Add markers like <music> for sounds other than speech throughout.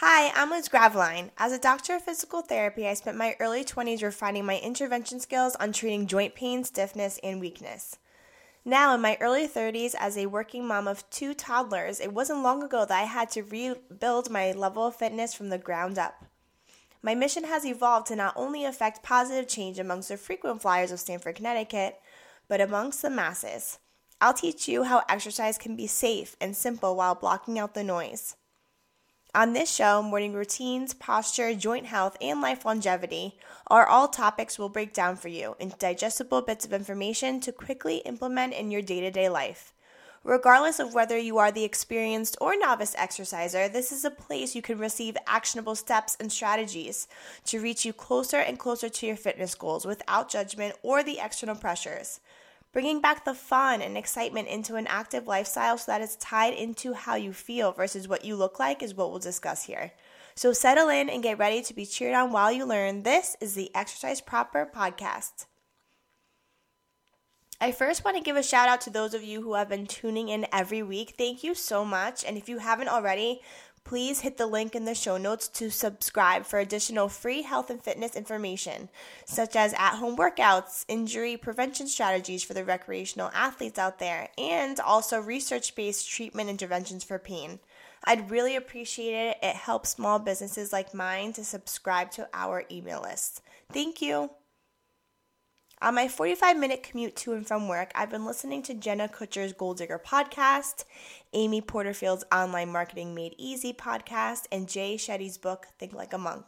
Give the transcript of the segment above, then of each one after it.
Hi, I'm Liz Graveline. As a doctor of physical therapy, I spent my early 20s refining my intervention skills on treating joint pain, stiffness, and weakness. Now, in my early 30s, as a working mom of two toddlers, it wasn't long ago that I had to rebuild my level of fitness from the ground up. My mission has evolved to not only affect positive change amongst the frequent flyers of Stamford, Connecticut, but amongst the masses. I'll teach you how exercise can be safe and simple while blocking out the noise. On this show, morning routines, posture, joint health, and life longevity are all topics we'll break down for you into digestible bits of information to quickly implement in your day to day life. Regardless of whether you are the experienced or novice exerciser, this is a place you can receive actionable steps and strategies to reach you closer and closer to your fitness goals without judgment or the external pressures bringing back the fun and excitement into an active lifestyle so that it's tied into how you feel versus what you look like is what we'll discuss here. So settle in and get ready to be cheered on while you learn. This is the Exercise Proper podcast. I first want to give a shout out to those of you who have been tuning in every week. Thank you so much. And if you haven't already, please hit the link in the show notes to subscribe for additional free health and fitness information, such as at home workouts, injury prevention strategies for the recreational athletes out there, and also research based treatment interventions for pain. I'd really appreciate it. It helps small businesses like mine to subscribe to our email list. Thank you. On my 45 minute commute to and from work, I've been listening to Jenna Kutcher's Goal Digger podcast, Amy Porterfield's Online Marketing Made Easy podcast, and Jay Shetty's book, Think Like a Monk.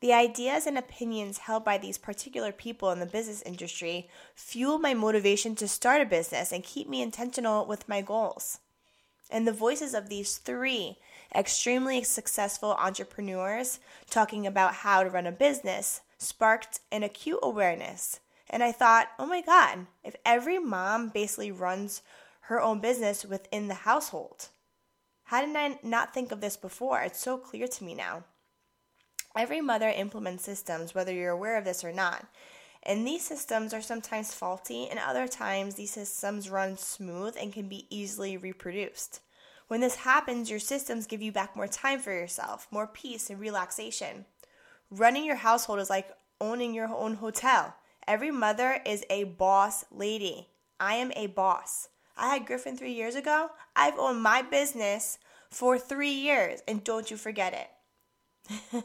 The ideas and opinions held by these particular people in the business industry fuel my motivation to start a business and keep me intentional with my goals. And the voices of these three extremely successful entrepreneurs talking about how to run a business sparked an acute awareness and I thought, oh my God, if every mom basically runs her own business within the household, how did I not think of this before? It's so clear to me now. Every mother implements systems, whether you're aware of this or not. And these systems are sometimes faulty, and other times these systems run smooth and can be easily reproduced. When this happens, your systems give you back more time for yourself, more peace and relaxation. Running your household is like owning your own hotel. Every mother is a boss lady. I am a boss. I had Griffin three years ago. I've owned my business for three years, and don't you forget it.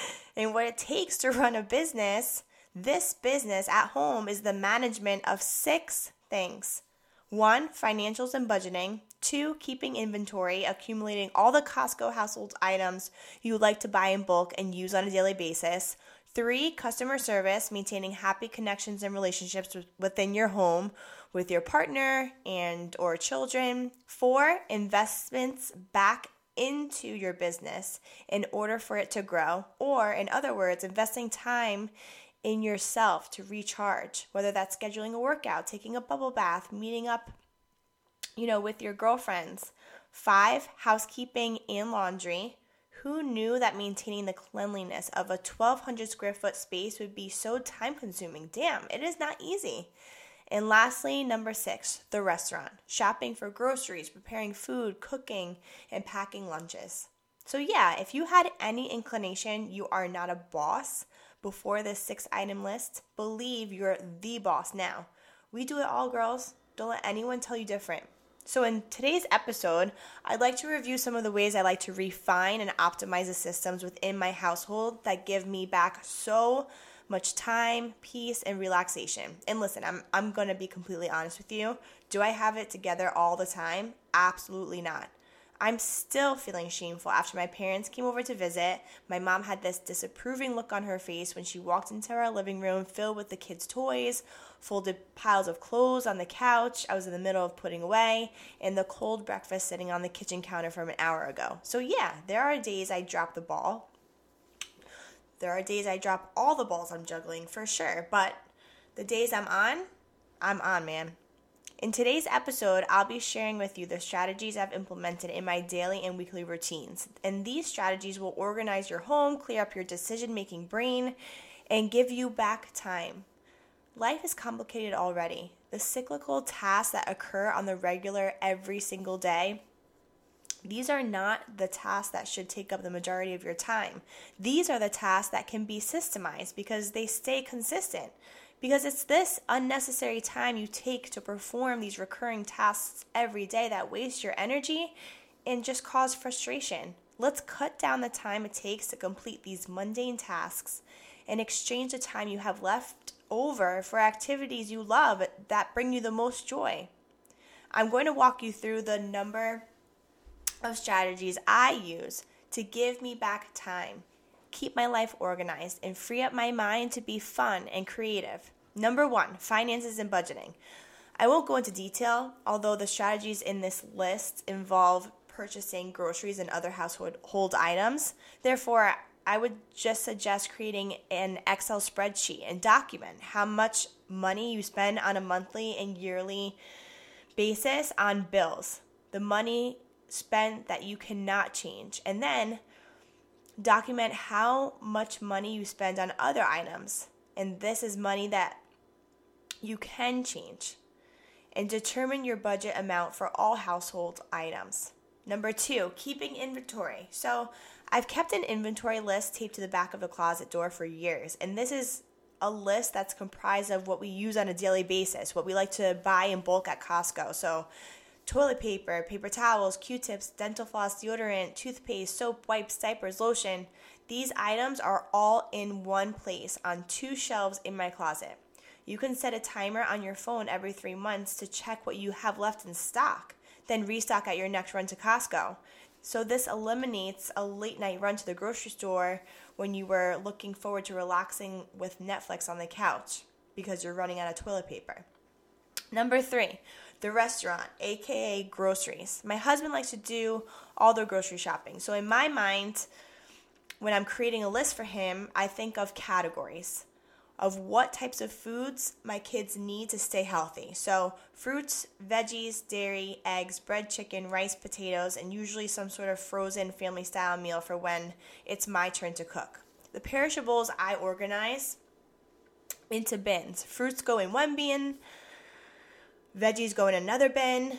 <laughs> and what it takes to run a business, this business at home is the management of six things one, financials and budgeting. Two, keeping inventory, accumulating all the Costco household items you like to buy in bulk and use on a daily basis. Three, customer service, maintaining happy connections and relationships within your home with your partner and or children. Four, investments back into your business in order for it to grow. Or in other words, investing time in yourself to recharge, whether that's scheduling a workout, taking a bubble bath, meeting up, you know, with your girlfriends. Five, housekeeping and laundry. Who knew that maintaining the cleanliness of a 1200 square foot space would be so time consuming? Damn, it is not easy. And lastly, number six, the restaurant. Shopping for groceries, preparing food, cooking, and packing lunches. So, yeah, if you had any inclination you are not a boss before this six item list, believe you're the boss now. We do it all, girls. Don't let anyone tell you different. So, in today's episode, I'd like to review some of the ways I like to refine and optimize the systems within my household that give me back so much time, peace, and relaxation. And listen, I'm, I'm gonna be completely honest with you. Do I have it together all the time? Absolutely not. I'm still feeling shameful after my parents came over to visit. My mom had this disapproving look on her face when she walked into our living room filled with the kids' toys, folded piles of clothes on the couch I was in the middle of putting away, and the cold breakfast sitting on the kitchen counter from an hour ago. So, yeah, there are days I drop the ball. There are days I drop all the balls I'm juggling for sure, but the days I'm on, I'm on, man. In today's episode, I'll be sharing with you the strategies I've implemented in my daily and weekly routines. And these strategies will organize your home, clear up your decision making brain, and give you back time. Life is complicated already. The cyclical tasks that occur on the regular every single day, These are not the tasks that should take up the majority of your time. These are the tasks that can be systemized because they stay consistent. Because it's this unnecessary time you take to perform these recurring tasks every day that waste your energy and just cause frustration. Let's cut down the time it takes to complete these mundane tasks and exchange the time you have left over for activities you love that bring you the most joy. I'm going to walk you through the number of strategies I use to give me back time, keep my life organized, and free up my mind to be fun and creative. Number one, finances and budgeting. I won't go into detail, although the strategies in this list involve purchasing groceries and other household items. Therefore, I would just suggest creating an Excel spreadsheet and document how much money you spend on a monthly and yearly basis on bills. The money spent that you cannot change. And then document how much money you spend on other items. And this is money that you can change. And determine your budget amount for all household items. Number two, keeping inventory. So I've kept an inventory list taped to the back of the closet door for years. And this is a list that's comprised of what we use on a daily basis, what we like to buy in bulk at Costco. So toilet paper, paper towels, q tips, dental floss, deodorant, toothpaste, soap, wipes, diapers, lotion. These items are all in one place on two shelves in my closet. You can set a timer on your phone every three months to check what you have left in stock, then restock at your next run to Costco. So, this eliminates a late night run to the grocery store when you were looking forward to relaxing with Netflix on the couch because you're running out of toilet paper. Number three, the restaurant, aka groceries. My husband likes to do all the grocery shopping. So in my mind, when I'm creating a list for him, I think of categories of what types of foods my kids need to stay healthy. So, fruits, veggies, dairy, eggs, bread, chicken, rice, potatoes, and usually some sort of frozen family style meal for when it's my turn to cook. The perishables I organize into bins. Fruits go in one bin, veggies go in another bin,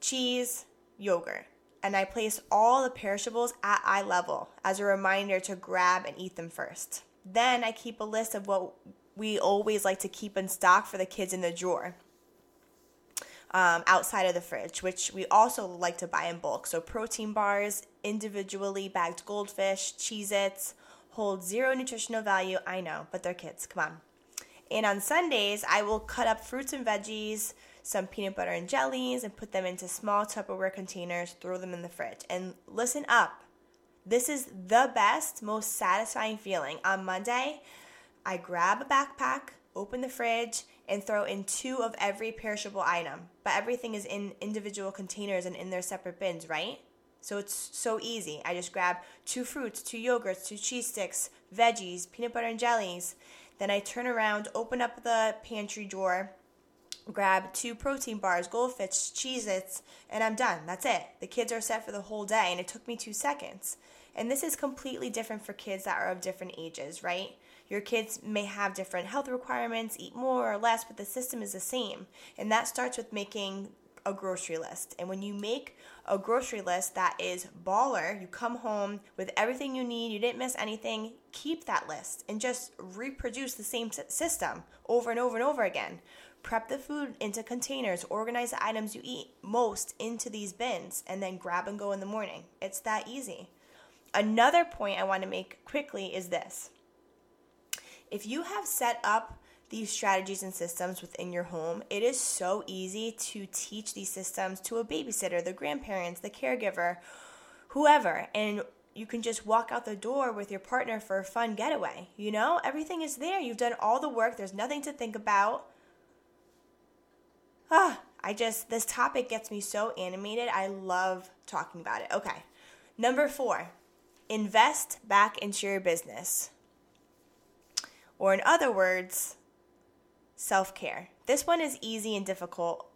cheese, yogurt. And I place all the perishables at eye level as a reminder to grab and eat them first. Then I keep a list of what we always like to keep in stock for the kids in the drawer um, outside of the fridge, which we also like to buy in bulk. So protein bars, individually bagged goldfish, Cheez Its, hold zero nutritional value. I know, but they're kids. Come on. And on Sundays, I will cut up fruits and veggies, some peanut butter and jellies and put them into small Tupperware containers, throw them in the fridge. And listen up. This is the best, most satisfying feeling. On Monday, I grab a backpack, open the fridge, and throw in two of every perishable item. But everything is in individual containers and in their separate bins, right? So it's so easy. I just grab two fruits, two yogurts, two cheese sticks, veggies, peanut butter and jellies. Then I turn around, open up the pantry drawer, grab two protein bars, goldfish, Cheez Its, and I'm done. That's it. The kids are set for the whole day, and it took me two seconds. And this is completely different for kids that are of different ages, right? Your kids may have different health requirements, eat more or less, but the system is the same. And that starts with making a grocery list. And when you make a grocery list that is baller, you come home with everything you need, you didn't miss anything, keep that list and just reproduce the same system over and over and over again. Prep the food into containers, organize the items you eat most into these bins, and then grab and go in the morning. It's that easy. Another point I want to make quickly is this. If you have set up these strategies and systems within your home, it is so easy to teach these systems to a babysitter, the grandparents, the caregiver, whoever, and you can just walk out the door with your partner for a fun getaway. You know, everything is there. You've done all the work, there's nothing to think about. Ah, I just, this topic gets me so animated. I love talking about it. Okay. Number four, invest back into your business. Or, in other words, self care. This one is easy and difficult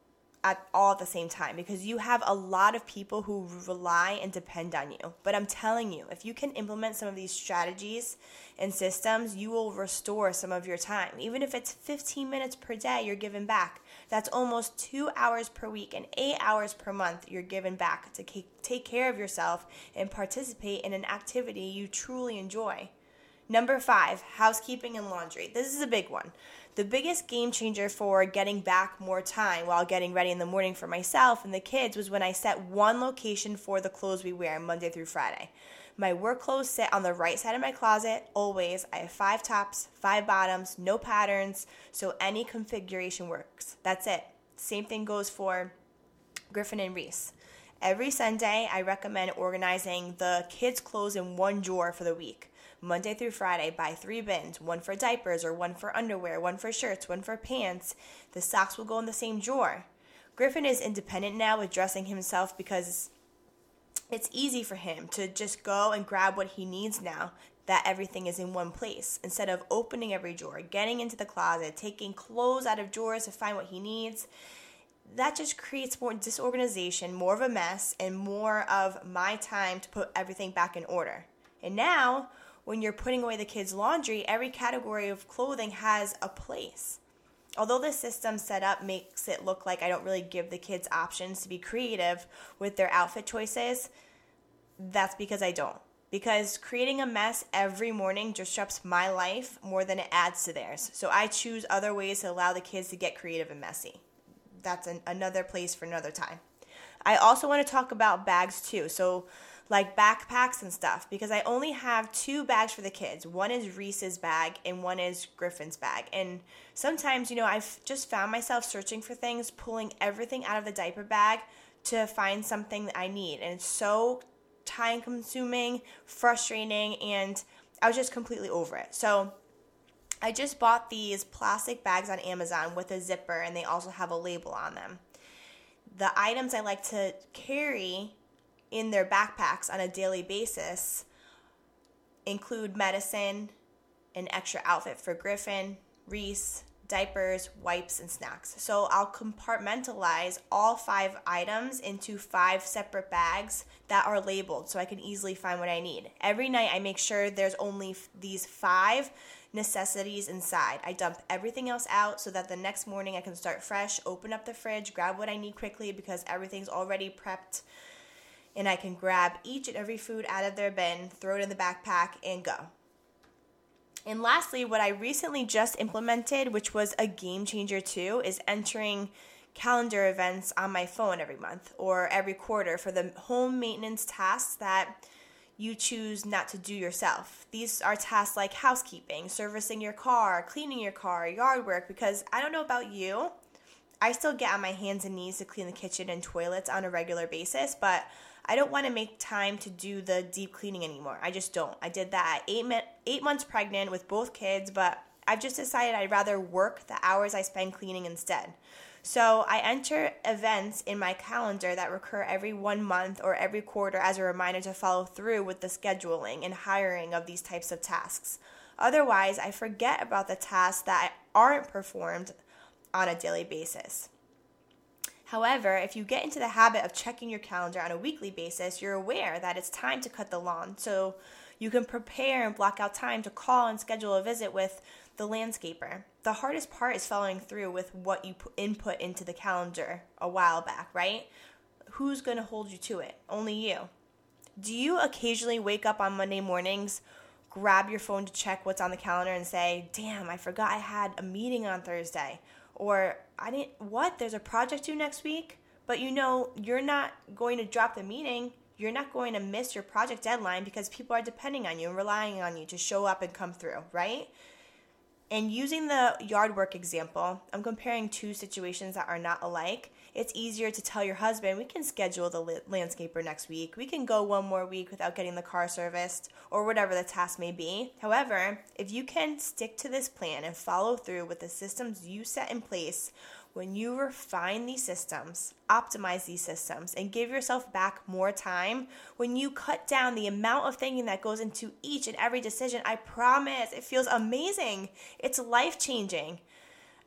at all at the same time because you have a lot of people who rely and depend on you. But I'm telling you, if you can implement some of these strategies and systems, you will restore some of your time. Even if it's 15 minutes per day you're given back, that's almost two hours per week and eight hours per month you're given back to take care of yourself and participate in an activity you truly enjoy. Number five, housekeeping and laundry. This is a big one. The biggest game changer for getting back more time while getting ready in the morning for myself and the kids was when I set one location for the clothes we wear Monday through Friday. My work clothes sit on the right side of my closet always. I have five tops, five bottoms, no patterns, so any configuration works. That's it. Same thing goes for Griffin and Reese. Every Sunday, I recommend organizing the kids' clothes in one drawer for the week. Monday through Friday, buy three bins one for diapers or one for underwear, one for shirts, one for pants. The socks will go in the same drawer. Griffin is independent now with dressing himself because it's easy for him to just go and grab what he needs now that everything is in one place instead of opening every drawer, getting into the closet, taking clothes out of drawers to find what he needs. That just creates more disorganization, more of a mess, and more of my time to put everything back in order. And now when you're putting away the kids' laundry, every category of clothing has a place. Although the system set up makes it look like I don't really give the kids options to be creative with their outfit choices, that's because I don't. Because creating a mess every morning disrupts my life more than it adds to theirs. So I choose other ways to allow the kids to get creative and messy. That's an, another place for another time. I also want to talk about bags too. So like backpacks and stuff because I only have two bags for the kids. One is Reese's bag and one is Griffin's bag. And sometimes, you know, I've just found myself searching for things, pulling everything out of the diaper bag to find something that I need. And it's so time consuming, frustrating, and I was just completely over it. So I just bought these plastic bags on Amazon with a zipper and they also have a label on them. The items I like to carry in their backpacks on a daily basis include medicine, an extra outfit for Griffin, Reese, diapers, wipes, and snacks. So I'll compartmentalize all five items into five separate bags that are labeled so I can easily find what I need. Every night I make sure there's only f- these five necessities inside. I dump everything else out so that the next morning I can start fresh, open up the fridge, grab what I need quickly because everything's already prepped and I can grab each and every food out of their bin, throw it in the backpack, and go. And lastly, what I recently just implemented, which was a game changer too, is entering calendar events on my phone every month or every quarter for the home maintenance tasks that you choose not to do yourself. These are tasks like housekeeping, servicing your car, cleaning your car, yard work, because I don't know about you. I still get on my hands and knees to clean the kitchen and toilets on a regular basis, but I don't want to make time to do the deep cleaning anymore. I just don't. I did that at eight, eight months pregnant with both kids, but I've just decided I'd rather work the hours I spend cleaning instead. So I enter events in my calendar that recur every one month or every quarter as a reminder to follow through with the scheduling and hiring of these types of tasks. Otherwise, I forget about the tasks that aren't performed on a daily basis. However, if you get into the habit of checking your calendar on a weekly basis, you're aware that it's time to cut the lawn. So you can prepare and block out time to call and schedule a visit with the landscaper. The hardest part is following through with what you input into the calendar a while back, right? Who's going to hold you to it? Only you. Do you occasionally wake up on Monday mornings, grab your phone to check what's on the calendar, and say, damn, I forgot I had a meeting on Thursday? Or I didn't what there's a project due next week, but you know you're not going to drop the meeting. You're not going to miss your project deadline because people are depending on you and relying on you to show up and come through, right? And using the yard work example, I'm comparing two situations that are not alike it's easier to tell your husband, we can schedule the landscaper next week. We can go one more week without getting the car serviced or whatever the task may be. However, if you can stick to this plan and follow through with the systems you set in place, when you refine these systems, optimize these systems, and give yourself back more time, when you cut down the amount of thinking that goes into each and every decision, I promise it feels amazing. It's life changing.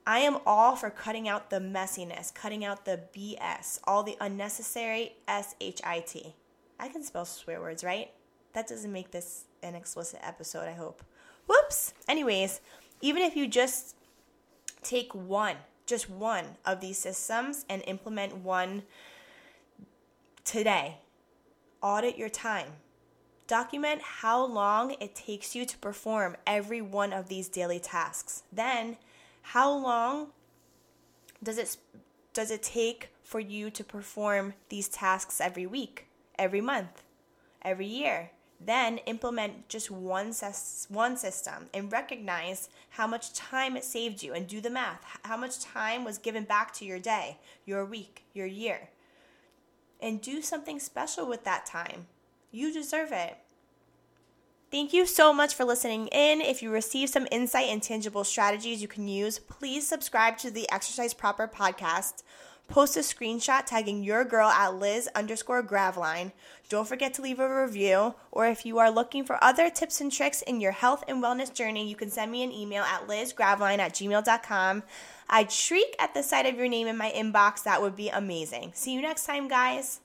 I am all for cutting out the messiness, cutting out the BS, all the unnecessary S H I T. I can spell swear words, right? That doesn't make this an explicit episode, I hope. Whoops. Anyways, even if you just take one, just one of these systems and implement one today, audit your time. Document how long it takes you to perform every one of these daily tasks. Then, how long does it does it take for you to perform these tasks every week, every month, every year? Then implement just one, ses- one system and recognize how much time it saved you and do the math. How much time was given back to your day, your week, your year. And do something special with that time. You deserve it. Thank you so much for listening in. If you receive some insight and tangible strategies you can use, please subscribe to the Exercise Proper podcast Post a screenshot tagging your girl at Liz underscore Graveline. Don't forget to leave a review. Or if you are looking for other tips and tricks in your health and wellness journey, you can send me an email at lizgraveline at gmail.com. I'd shriek at the sight of your name in my inbox. That would be amazing. See you next time, guys.